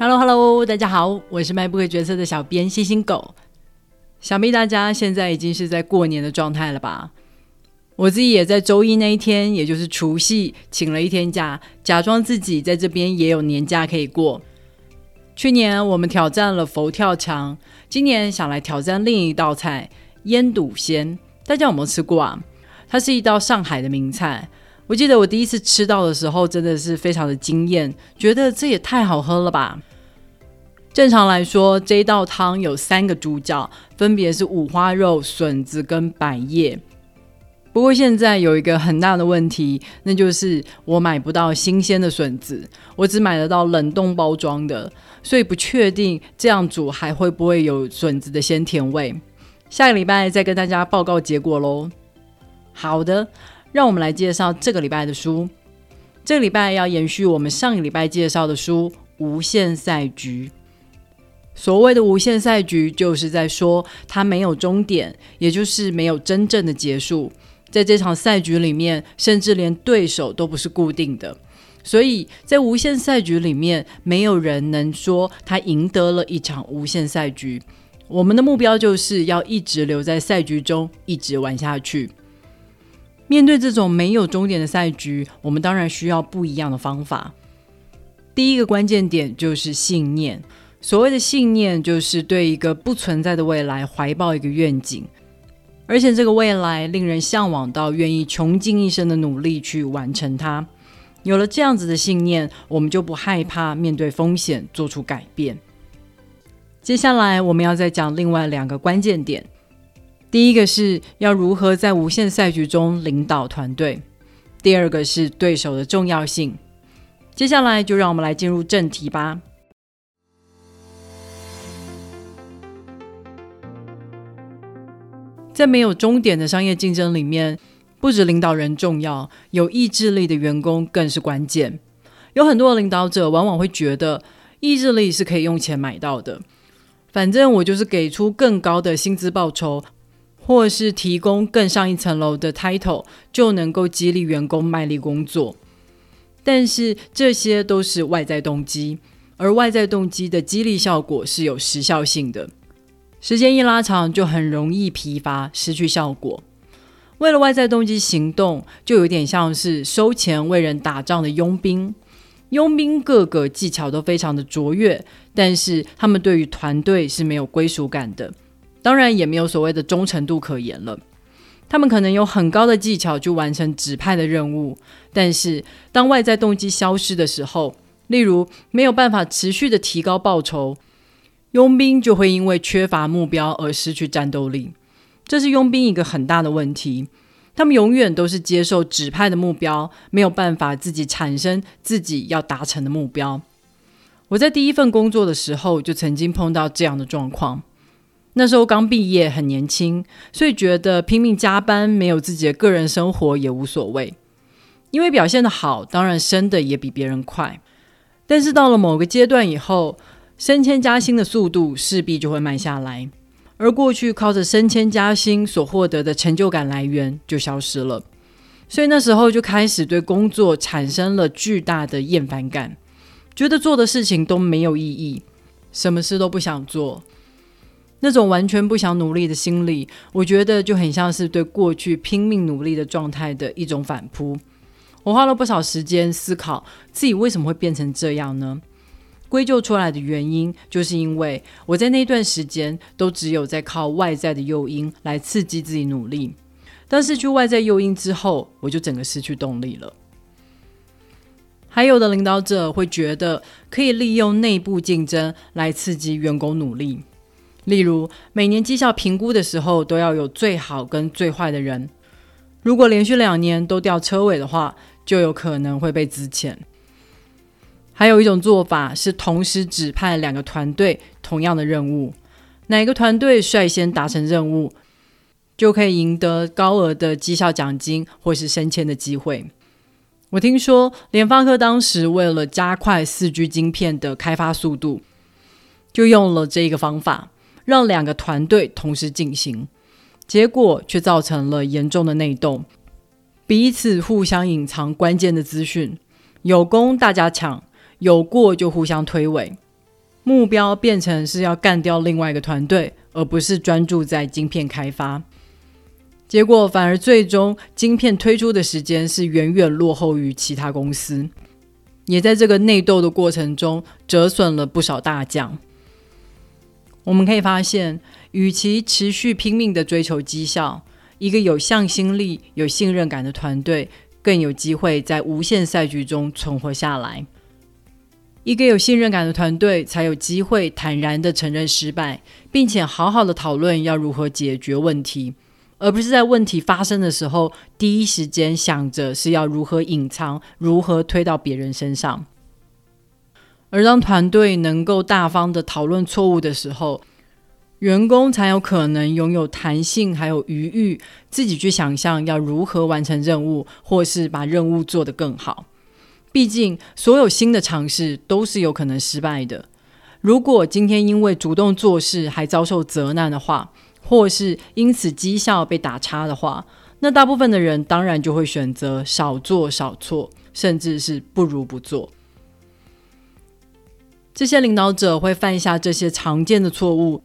Hello Hello，大家好，我是卖不会角色的小编星星狗。想必大家现在已经是在过年的状态了吧？我自己也在周一那一天，也就是除夕，请了一天假，假装自己在这边也有年假可以过。去年我们挑战了佛跳墙，今年想来挑战另一道菜烟肚鲜，大家有没有吃过啊？它是一道上海的名菜。我记得我第一次吃到的时候，真的是非常的惊艳，觉得这也太好喝了吧！正常来说，这一道汤有三个主角，分别是五花肉、笋子跟百叶。不过现在有一个很大的问题，那就是我买不到新鲜的笋子，我只买得到冷冻包装的，所以不确定这样煮还会不会有笋子的鲜甜味。下个礼拜再跟大家报告结果喽。好的。让我们来介绍这个礼拜的书。这个礼拜要延续我们上个礼拜介绍的书《无限赛局》。所谓的无限赛局，就是在说它没有终点，也就是没有真正的结束。在这场赛局里面，甚至连对手都不是固定的。所以在无限赛局里面，没有人能说他赢得了一场无限赛局。我们的目标就是要一直留在赛局中，一直玩下去。面对这种没有终点的赛局，我们当然需要不一样的方法。第一个关键点就是信念。所谓的信念，就是对一个不存在的未来怀抱一个愿景，而且这个未来令人向往到愿意穷尽一生的努力去完成它。有了这样子的信念，我们就不害怕面对风险，做出改变。接下来，我们要再讲另外两个关键点。第一个是要如何在无限赛局中领导团队，第二个是对手的重要性。接下来就让我们来进入正题吧。在没有终点的商业竞争里面，不止领导人重要，有意志力的员工更是关键。有很多领导者往往会觉得，意志力是可以用钱买到的，反正我就是给出更高的薪资报酬。或是提供更上一层楼的 title，就能够激励员工卖力工作。但是这些都是外在动机，而外在动机的激励效果是有时效性的，时间一拉长就很容易疲乏，失去效果。为了外在动机行动，就有点像是收钱为人打仗的佣兵。佣兵各个技巧都非常的卓越，但是他们对于团队是没有归属感的。当然也没有所谓的忠诚度可言了。他们可能有很高的技巧去完成指派的任务，但是当外在动机消失的时候，例如没有办法持续的提高报酬，佣兵就会因为缺乏目标而失去战斗力。这是佣兵一个很大的问题。他们永远都是接受指派的目标，没有办法自己产生自己要达成的目标。我在第一份工作的时候就曾经碰到这样的状况。那时候刚毕业，很年轻，所以觉得拼命加班，没有自己的个人生活也无所谓。因为表现的好，当然升的也比别人快。但是到了某个阶段以后，升迁加薪的速度势必就会慢下来，而过去靠着升迁加薪所获得的成就感来源就消失了。所以那时候就开始对工作产生了巨大的厌烦感，觉得做的事情都没有意义，什么事都不想做。那种完全不想努力的心理，我觉得就很像是对过去拼命努力的状态的一种反扑。我花了不少时间思考自己为什么会变成这样呢？归咎出来的原因，就是因为我在那段时间都只有在靠外在的诱因来刺激自己努力，当失去外在诱因之后，我就整个失去动力了。还有的领导者会觉得可以利用内部竞争来刺激员工努力。例如，每年绩效评估的时候，都要有最好跟最坏的人。如果连续两年都掉车尾的话，就有可能会被资遣。还有一种做法是同时指派两个团队同样的任务，哪个团队率先达成任务，就可以赢得高额的绩效奖金或是升迁的机会。我听说联发科当时为了加快四 G 晶片的开发速度，就用了这个方法。让两个团队同时进行，结果却造成了严重的内斗，彼此互相隐藏关键的资讯，有功大家抢，有过就互相推诿。目标变成是要干掉另外一个团队，而不是专注在晶片开发。结果反而最终晶片推出的时间是远远落后于其他公司，也在这个内斗的过程中折损了不少大将。我们可以发现，与其持续拼命的追求绩效，一个有向心力、有信任感的团队更有机会在无限赛局中存活下来。一个有信任感的团队才有机会坦然的承认失败，并且好好的讨论要如何解决问题。而不是在问题发生的时候，第一时间想着是要如何隐藏、如何推到别人身上。而当团队能够大方的讨论错误的时候，员工才有可能拥有弹性，还有余裕，自己去想象要如何完成任务，或是把任务做得更好。毕竟，所有新的尝试都是有可能失败的。如果今天因为主动做事还遭受责难的话，或是因此绩效被打差的话，那大部分的人当然就会选择少做少错，甚至是不如不做。这些领导者会犯下这些常见的错误，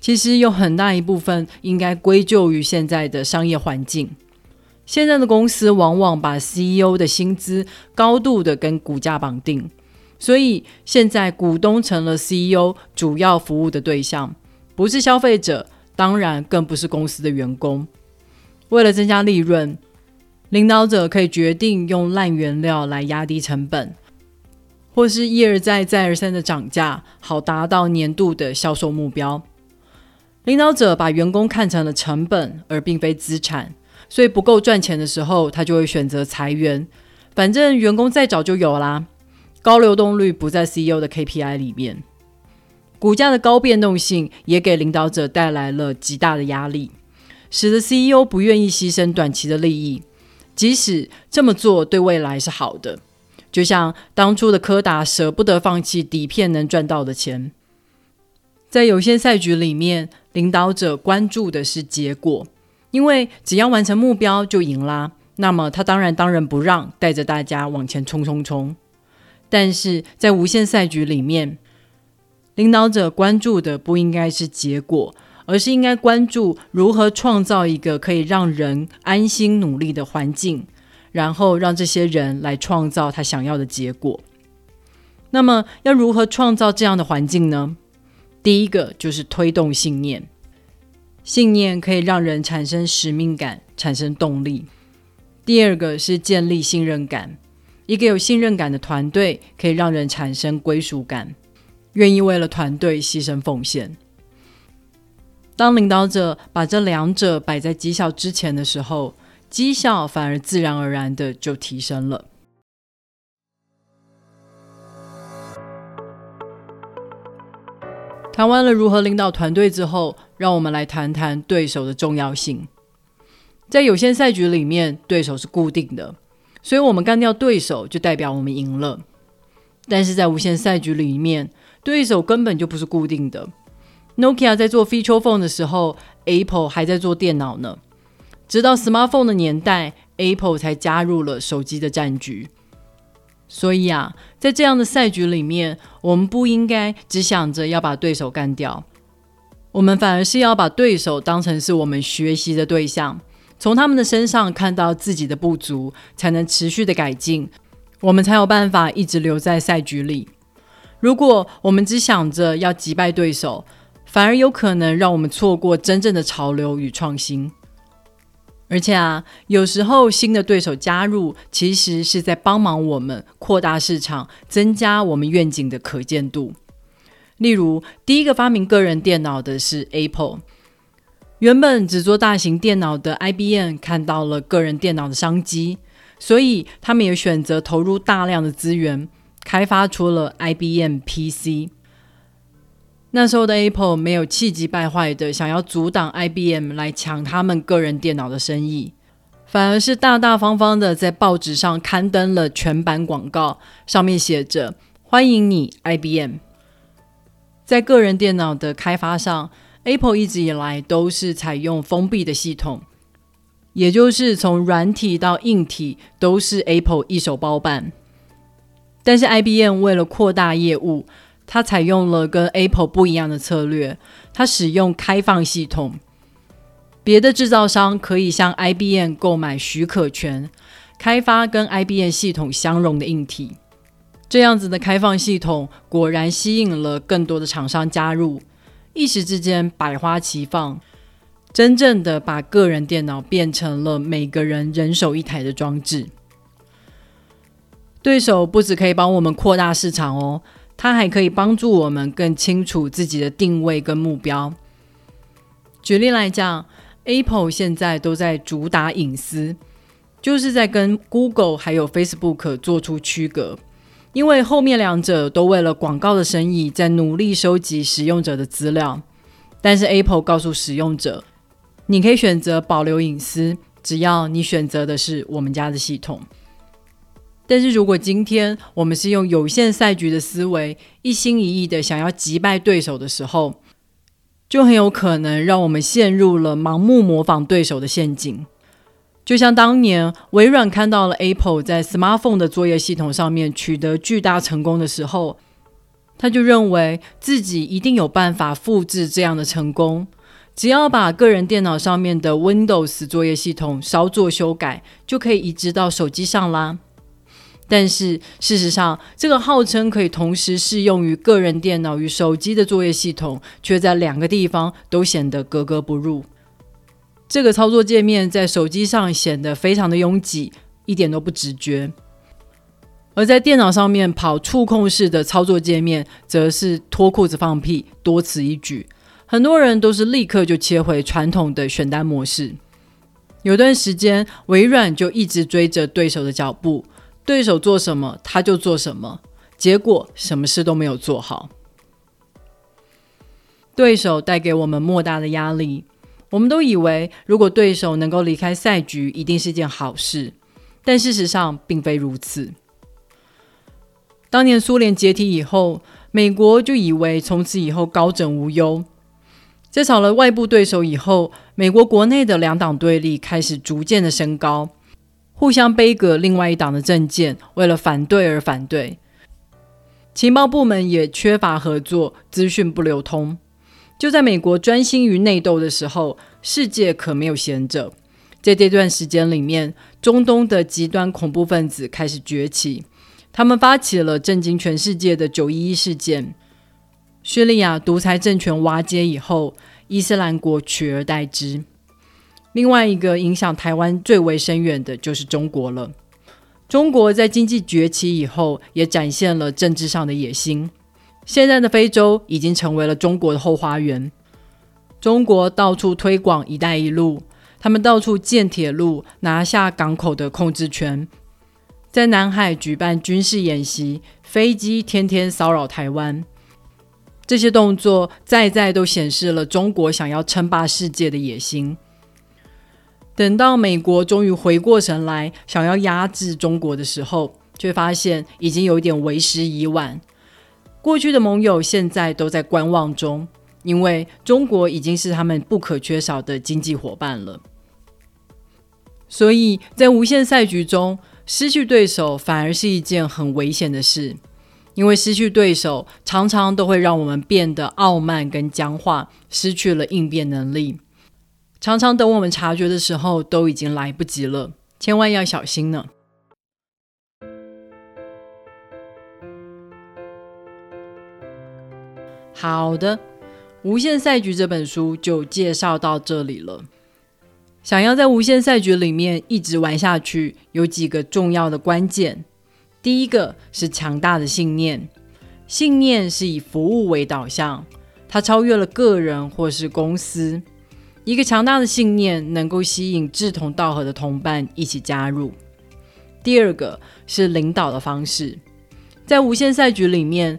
其实有很大一部分应该归咎于现在的商业环境。现在的公司往往把 CEO 的薪资高度的跟股价绑定，所以现在股东成了 CEO 主要服务的对象，不是消费者。当然，更不是公司的员工。为了增加利润，领导者可以决定用烂原料来压低成本，或是一而再、再而三的涨价，好达到年度的销售目标。领导者把员工看成了成本，而并非资产，所以不够赚钱的时候，他就会选择裁员。反正员工再找就有啦。高流动率不在 CEO 的 KPI 里面。股价的高变动性也给领导者带来了极大的压力，使得 CEO 不愿意牺牲短期的利益，即使这么做对未来是好的。就像当初的柯达舍不得放弃底片能赚到的钱，在有限赛局里面，领导者关注的是结果，因为只要完成目标就赢啦。那么他当然当仁不让，带着大家往前冲冲冲。但是在无限赛局里面，领导者关注的不应该是结果，而是应该关注如何创造一个可以让人安心努力的环境，然后让这些人来创造他想要的结果。那么，要如何创造这样的环境呢？第一个就是推动信念，信念可以让人产生使命感，产生动力。第二个是建立信任感，一个有信任感的团队可以让人产生归属感。愿意为了团队牺牲奉献。当领导者把这两者摆在绩效之前的时候，绩效反而自然而然的就提升了。谈完了如何领导团队之后，让我们来谈谈对手的重要性。在有限赛局里面，对手是固定的，所以我们干掉对手就代表我们赢了。但是在无限赛局里面，对手根本就不是固定的。Nokia 在做 Feature Phone 的时候，Apple 还在做电脑呢。直到 Smartphone 的年代，Apple 才加入了手机的战局。所以啊，在这样的赛局里面，我们不应该只想着要把对手干掉，我们反而是要把对手当成是我们学习的对象，从他们的身上看到自己的不足，才能持续的改进，我们才有办法一直留在赛局里。如果我们只想着要击败对手，反而有可能让我们错过真正的潮流与创新。而且啊，有时候新的对手加入，其实是在帮忙我们扩大市场，增加我们愿景的可见度。例如，第一个发明个人电脑的是 Apple，原本只做大型电脑的 IBM 看到了个人电脑的商机，所以他们也选择投入大量的资源。开发出了 IBM PC。那时候的 Apple 没有气急败坏的想要阻挡 IBM 来抢他们个人电脑的生意，反而是大大方方的在报纸上刊登了全版广告，上面写着“欢迎你 IBM”。在个人电脑的开发上，Apple 一直以来都是采用封闭的系统，也就是从软体到硬体都是 Apple 一手包办。但是 IBM 为了扩大业务，它采用了跟 Apple 不一样的策略，它使用开放系统。别的制造商可以向 IBM 购买许可权，开发跟 IBM 系统相容的硬体。这样子的开放系统果然吸引了更多的厂商加入，一时之间百花齐放，真正的把个人电脑变成了每个人人手一台的装置。对手不止可以帮我们扩大市场哦，它还可以帮助我们更清楚自己的定位跟目标。举例来讲。Apple 现在都在主打隐私，就是在跟 Google 还有 Facebook 做出区隔，因为后面两者都为了广告的生意在努力收集使用者的资料，但是 Apple 告诉使用者，你可以选择保留隐私，只要你选择的是我们家的系统。但是如果今天我们是用有限赛局的思维，一心一意的想要击败对手的时候，就很有可能让我们陷入了盲目模仿对手的陷阱，就像当年微软看到了 Apple 在 Smartphone 的作业系统上面取得巨大成功的时候，他就认为自己一定有办法复制这样的成功，只要把个人电脑上面的 Windows 作业系统稍作修改，就可以移植到手机上啦。但是事实上，这个号称可以同时适用于个人电脑与手机的作业系统，却在两个地方都显得格格不入。这个操作界面在手机上显得非常的拥挤，一点都不直觉；而在电脑上面跑触控式的操作界面，则是脱裤子放屁，多此一举。很多人都是立刻就切回传统的选单模式。有段时间，微软就一直追着对手的脚步。对手做什么，他就做什么，结果什么事都没有做好。对手带给我们莫大的压力，我们都以为如果对手能够离开赛局，一定是件好事，但事实上并非如此。当年苏联解体以后，美国就以为从此以后高枕无忧，在少了外部对手以后，美国国内的两党对立开始逐渐的升高。互相背革另外一党的政见，为了反对而反对。情报部门也缺乏合作，资讯不流通。就在美国专心于内斗的时候，世界可没有闲着。在这段时间里面，中东的极端恐怖分子开始崛起，他们发起了震惊全世界的九一一事件。叙利亚独裁政权瓦解以后，伊斯兰国取而代之。另外一个影响台湾最为深远的就是中国了。中国在经济崛起以后，也展现了政治上的野心。现在的非洲已经成为了中国的后花园。中国到处推广“一带一路”，他们到处建铁路，拿下港口的控制权，在南海举办军事演习，飞机天天骚扰台湾。这些动作再再都显示了中国想要称霸世界的野心。等到美国终于回过神来，想要压制中国的时候，却发现已经有点为时已晚。过去的盟友现在都在观望中，因为中国已经是他们不可缺少的经济伙伴了。所以在无限赛局中，失去对手反而是一件很危险的事，因为失去对手常常都会让我们变得傲慢跟僵化，失去了应变能力。常常等我们察觉的时候，都已经来不及了，千万要小心呢。好的，《无限赛局》这本书就介绍到这里了。想要在无限赛局里面一直玩下去，有几个重要的关键。第一个是强大的信念，信念是以服务为导向，它超越了个人或是公司。一个强大的信念能够吸引志同道合的同伴一起加入。第二个是领导的方式，在无限赛局里面，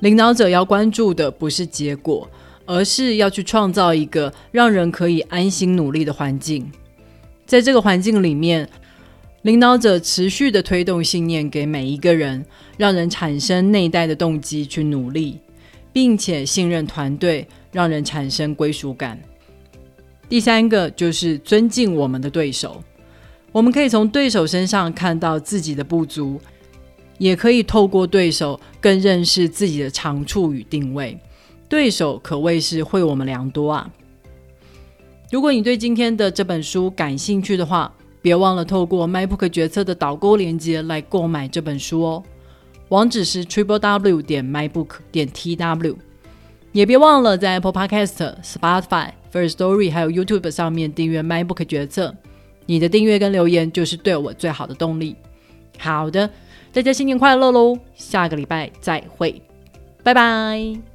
领导者要关注的不是结果，而是要去创造一个让人可以安心努力的环境。在这个环境里面，领导者持续的推动信念给每一个人，让人产生内在的动机去努力，并且信任团队，让人产生归属感。第三个就是尊敬我们的对手，我们可以从对手身上看到自己的不足，也可以透过对手更认识自己的长处与定位。对手可谓是会我们良多啊！如果你对今天的这本书感兴趣的话，别忘了透过 MyBook 决策的导购链接来购买这本书哦。网址是 triple w 点 mybook 点 tw。也别忘了在 Apple Podcast、Spotify、First Story 还有 YouTube 上面订阅 MyBook 决策。你的订阅跟留言就是对我最好的动力。好的，大家新年快乐喽！下个礼拜再会，拜拜。